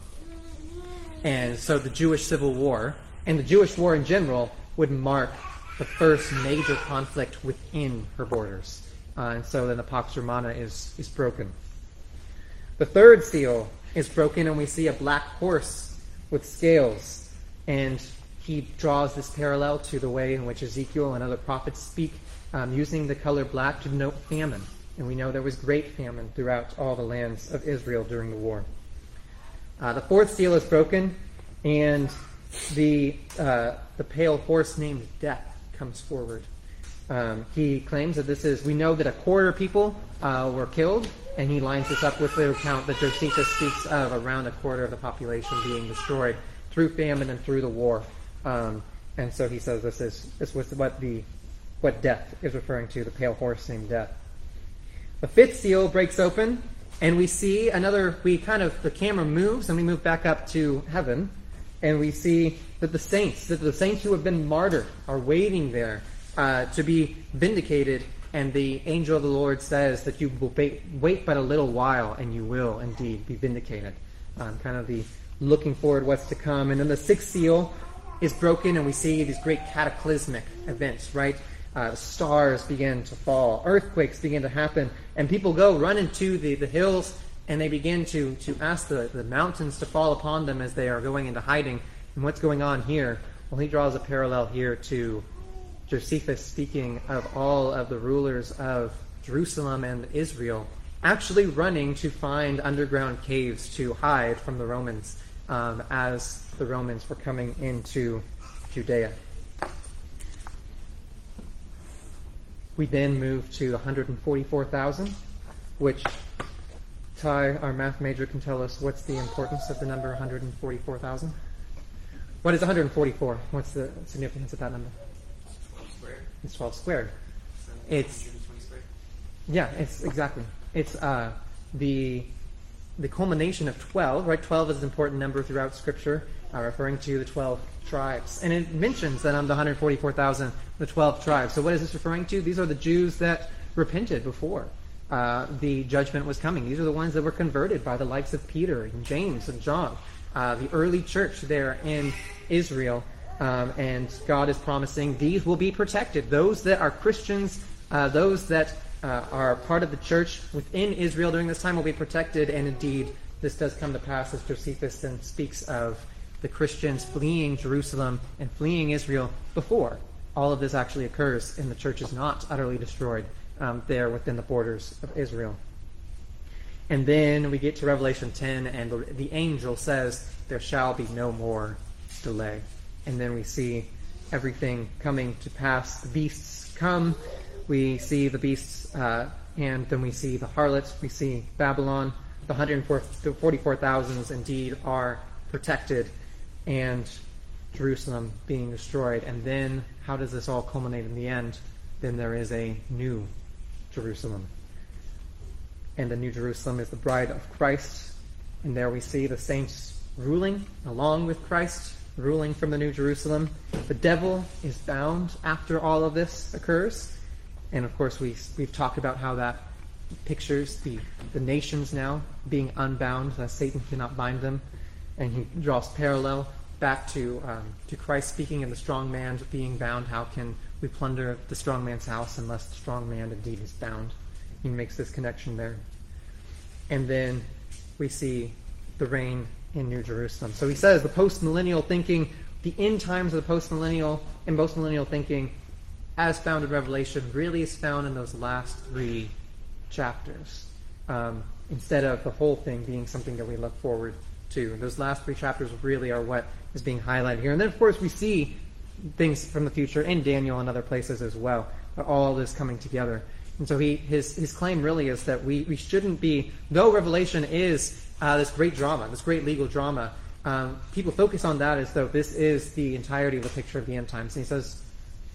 And so the Jewish Civil War and the Jewish war in general would mark the first major conflict within her borders. Uh, and so then the Pax Romana is, is broken. The third seal is broken, and we see a black horse with scales. And he draws this parallel to the way in which Ezekiel and other prophets speak, um, using the color black to denote famine. And we know there was great famine throughout all the lands of Israel during the war. Uh, the fourth seal is broken, and the uh, the pale horse named Death comes forward. Um, he claims that this is. We know that a quarter of people uh, were killed, and he lines this up with the account that Josephus speaks of around a quarter of the population being destroyed through famine and through the war. Um, and so he says this is this was what the what death is referring to, the pale horse named Death. The fifth seal breaks open, and we see another. We kind of the camera moves, and we move back up to heaven, and we see that the saints, that the saints who have been martyred, are waiting there uh, to be vindicated. And the angel of the Lord says that you will wait, but a little while, and you will indeed be vindicated. Um, kind of the looking forward what's to come. And then the sixth seal is broken, and we see these great cataclysmic events, right? Uh, stars begin to fall, earthquakes begin to happen, and people go run into the, the hills and they begin to, to ask the, the mountains to fall upon them as they are going into hiding. And what's going on here? Well, he draws a parallel here to Josephus speaking of all of the rulers of Jerusalem and Israel actually running to find underground caves to hide from the Romans um, as the Romans were coming into Judea. We then move to 144,000, which Ty, our math major, can tell us what's the importance of the number 144,000. What is 144? What's the significance of that number? 12 squared. It's 12 squared. It's- 120 squared. Yeah, it's exactly. It's uh, the the culmination of 12, right? 12 is an important number throughout Scripture, uh, referring to the 12 tribes. And it mentions that on the 144,000, the 12 tribes. So what is this referring to? These are the Jews that repented before uh, the judgment was coming. These are the ones that were converted by the likes of Peter and James and John, uh, the early church there in Israel. Um, and God is promising these will be protected. Those that are Christians, uh, those that uh, are part of the church within Israel during this time will be protected. And indeed, this does come to pass as Josephus then speaks of the Christians fleeing Jerusalem and fleeing Israel before all of this actually occurs, and the church is not utterly destroyed um, there within the borders of Israel. And then we get to Revelation 10, and the, the angel says, There shall be no more delay. And then we see everything coming to pass. The beasts come. We see the beasts, uh, and then we see the harlots. We see Babylon. The 144,000s indeed are protected, and Jerusalem being destroyed. And then, how does this all culminate in the end? Then there is a new Jerusalem. And the New Jerusalem is the bride of Christ. And there we see the saints ruling along with Christ, ruling from the New Jerusalem. The devil is bound after all of this occurs. And of course, we, we've talked about how that pictures the, the nations now being unbound, that Satan cannot bind them. And he draws parallel back to, um, to Christ speaking and the strong man being bound. How can we plunder the strong man's house unless the strong man indeed is bound? He makes this connection there. And then we see the reign in New Jerusalem. So he says the post millennial thinking, the end times of the post millennial and post millennial thinking, as found in Revelation, really is found in those last three chapters. Um, instead of the whole thing being something that we look forward to. Those last three chapters really are what is being highlighted here. And then, of course, we see things from the future in Daniel and other places as well. All this coming together. And so he, his, his claim really is that we, we shouldn't be, though Revelation is uh, this great drama, this great legal drama, um, people focus on that as though this is the entirety of the picture of the end times. And he says,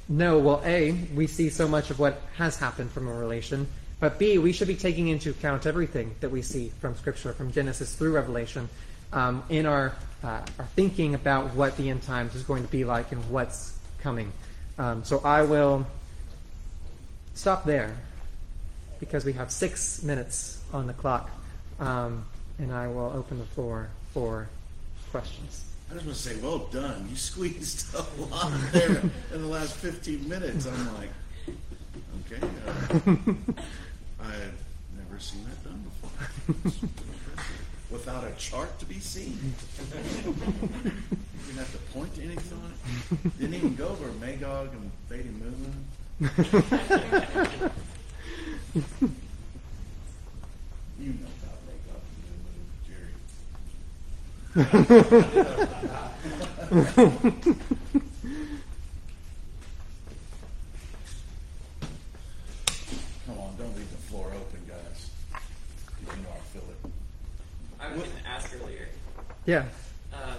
no, well, A, we see so much of what has happened from Revelation, but B, we should be taking into account everything that we see from Scripture, from Genesis through Revelation, um, in our, uh, our thinking about what the end times is going to be like and what's coming. Um, so I will stop there because we have six minutes on the clock, um, and I will open the floor for questions. I just want to say, well done. You squeezed a lot there in the last 15 minutes. I'm like, okay. Uh, (laughs) I've never seen that done before. Without a chart to be seen. You didn't have to point to anything on it. Didn't even go over Magog and Fading Moon. (laughs) You know about Magog and Moon, Jerry. Come on, don't leave the floor open, guys. You know I feel it. I was going to ask earlier, Yeah. um,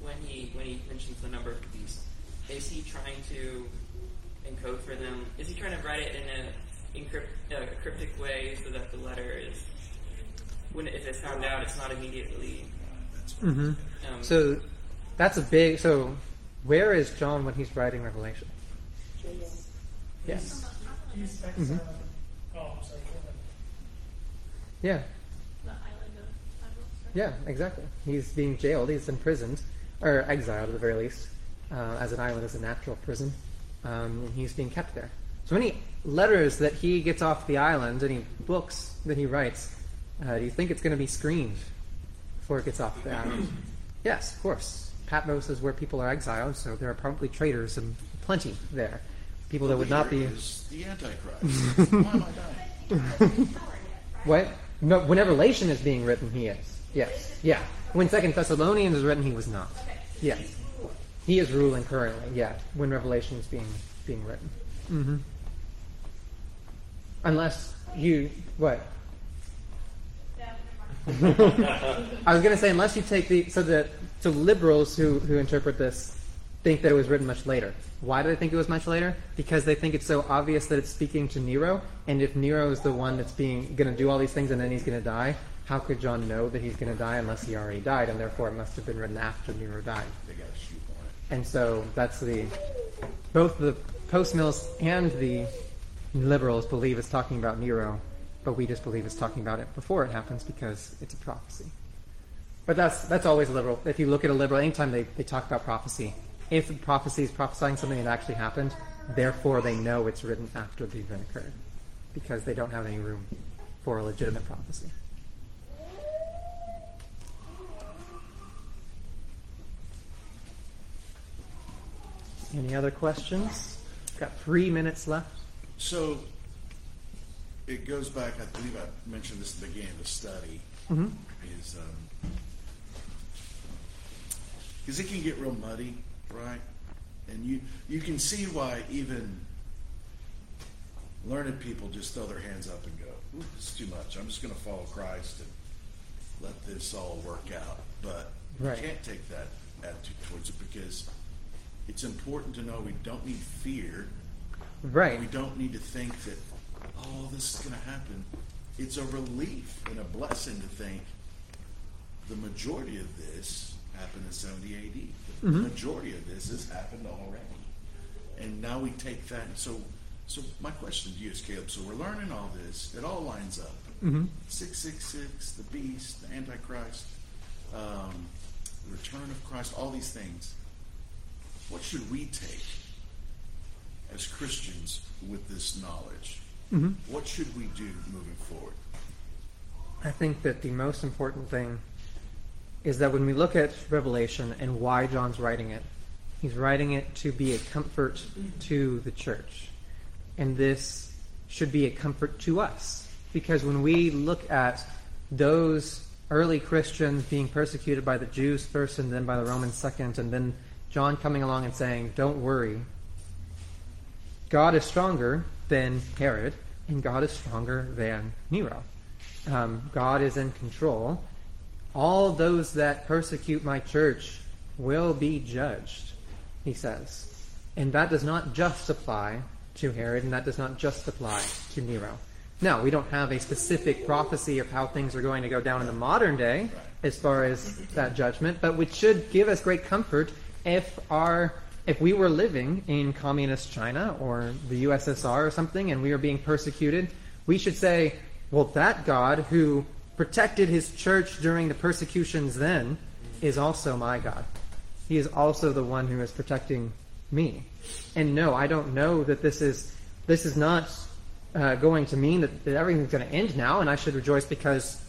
when he when he mentions the number of the beast, is he trying to encode for them? Is he trying to write it in a encrypt, uh, cryptic way so that the letter is when if it's found out, it's not immediately. Hmm Um, So that's a big. So where is John when he's writing Revelation? Yes. He's exiled. Mhm. Oh, I'm sorry. go ahead. Yeah. The island of Patmos, right? Yeah. Exactly. He's being jailed. He's imprisoned, or exiled at the very least, uh, as an island is a natural prison, um, and he's being kept there. So any letters that he gets off the island, any books that he writes, uh, do you think it's going to be screened before it gets off the island? Yes, of course. Patmos is where people are exiled, so there are probably traitors and plenty there. People that would not be. The Antichrist. Why am I dying? (laughs) What? No, when Revelation is being written, he is. Yes. Yeah. When Second Thessalonians is written, he was not. Yes. He is ruling currently. Yeah. When Revelation is being being written. hmm Unless you what? Yeah, never mind. I was going to say unless you take the so the so liberals who who interpret this think that it was written much later. Why do they think it was much later? Because they think it's so obvious that it's speaking to Nero, and if Nero is the one that's being going to do all these things and then he's going to die, how could John know that he's going to die unless he already died, and therefore it must have been written after Nero died. They got a shoehorn it. And so that's the both the post mills and the liberals believe it's talking about Nero, but we just believe it's talking about it before it happens because it's a prophecy. But that's that's always liberal. If you look at a liberal, anytime they, they talk about prophecy, if the prophecy is prophesying something that actually happened, therefore they know it's written after the event occurred, because they don't have any room for a legitimate prophecy. Any other questions? Got three minutes left. So it goes back. I believe I mentioned this at the beginning of the study. Mhm. Is because it can get real muddy, right? And you you can see why even learned people just throw their hands up and go, Ooh, "This too much. I'm just going to follow Christ and let this all work out." But Right. you can't take that attitude towards it because it's important to know we don't need fear Right. we don't need to think that, oh, this is going to happen. It's a relief and a blessing to think the majority of this happened in 70 AD. The Mhm. majority of this has happened already. And now we take that. So, so my question to you is, Caleb, so we're learning all this. It all lines up. Mhm. 666, the beast, the Antichrist, um, the return of Christ, all these things. What should we take as Christians with this knowledge? Mhm. What should we do moving forward? I think that the most important thing is that when we look at Revelation and why John's writing it, he's writing it to be a comfort to the church. And this should be a comfort to us. Because when we look at those early Christians being persecuted by the Jews first and then by the Romans second, and then John coming along and saying, Don't worry, God is stronger than Herod, and God is stronger than Nero. Um, God is in control. All those that persecute my church will be judged, he says. And that does not just apply to Herod, and that does not just apply to Nero. Now, we don't have a specific prophecy of how things are going to go down in the modern day as far as that judgment, but which should give us great comfort if our if we were living in communist China or the USSR or something and we were being persecuted, we should say, well, that God who protected his church during the persecutions then is also my God. He is also the one who is protecting me. And no, I don't know that this is this is not uh, going to mean that, that everything's going to end now, and I should rejoice because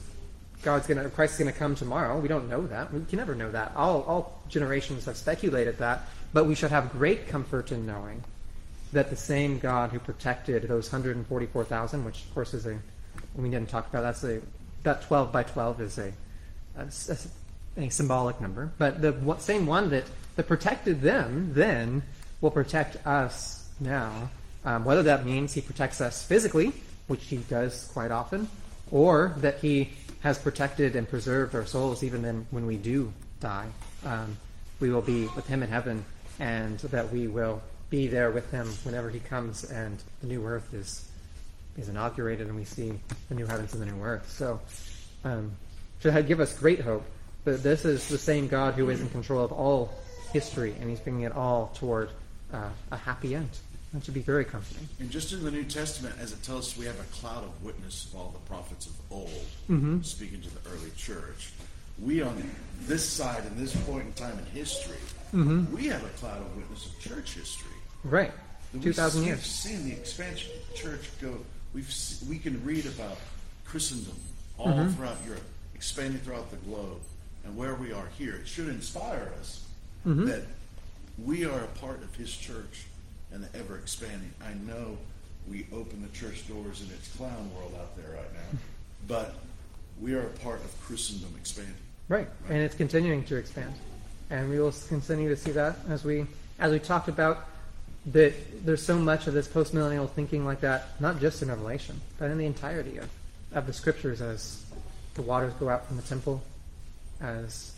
God's gonna, Christ is gonna come tomorrow. We don't know that. We can never know that. All, all generations have speculated that, but we should have great comfort in knowing that the same God who protected those 144,000, which of course is a, we didn't talk about, that's a, that 12 by 12 is a, a, a symbolic number, but the same one that, that protected them then will protect us now. Um, whether that means he protects us physically, which he does quite often, or that he has protected and preserved our souls even then when we do die. Um, we will be with him in heaven, and that we will be there with him whenever he comes and the new earth is is inaugurated and we see the new heavens and the new earth. So, um, should give us great hope that this is the same God who is in control of all history and he's bringing it all toward uh, a happy end. That should be very comforting. And just in the New Testament, as it tells us, we have a cloud of witness of all the prophets of old, Mm-hmm. speaking to the early church. We on this side, in this point in time in history, Mm-hmm. we have a cloud of witness of church history. Right. We've 2,000 We've seen the expansion of the church go. We've we can read about Christendom all Mm-hmm. throughout Europe, expanding throughout the globe, and where we are here. It should inspire us Mm-hmm. that we are a part of His church and the ever expanding. I know we open the church doors in its clown world out there right now, but we are a part of Christendom expanding. Right, and it's continuing to expand, and we will continue to see that as we as we talked about that. There's so much of this postmillennial thinking like that, not just in Revelation, but in the entirety of, of the scriptures. As the waters go out from the temple, as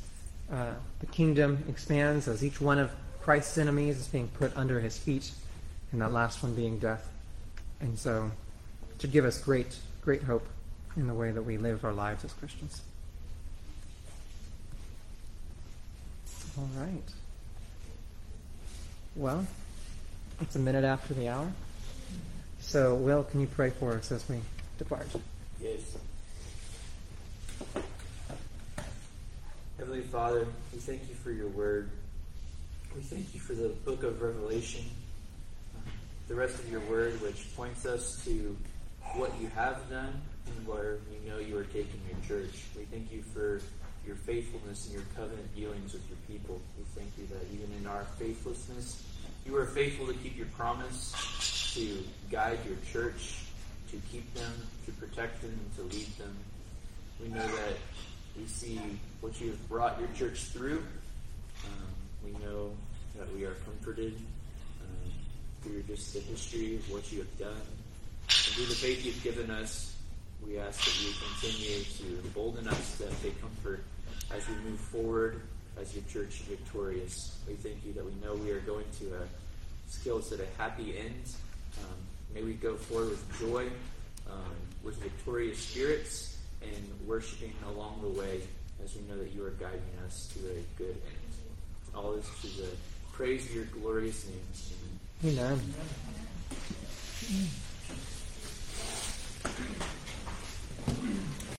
uh, the kingdom expands, as each one of Christ's enemies is being put under his feet, and that last one being death, and so to give us great great hope in the way that we live our lives as Christians. All right. Well, it's a minute after the hour. So, Will, can you pray for us as we depart? Yes. Heavenly Father, we thank you for your word. We thank you for the book of Revelation, the rest of your word, which points us to what you have done and where you know you are taking your church. We thank you for your faithfulness and your covenant dealings with your people. We thank you that even in our faithlessness, you are faithful to keep your promise, to guide your church, to keep them, to protect them, and to lead them. We know that we see what you have brought your church through. Um, we know that we are comforted um, through just the history of what you have done. And through the faith you've given us, we ask that you continue to embolden us to take comfort as we move forward as your church victorious. We thank you that we know we are going to a skills at a happy end. Um, may we go forward with joy, um, with victorious spirits, and worshiping along the way as we know that you are guiding us to a good end. All this to the praise of your glorious name. Amen. Amen.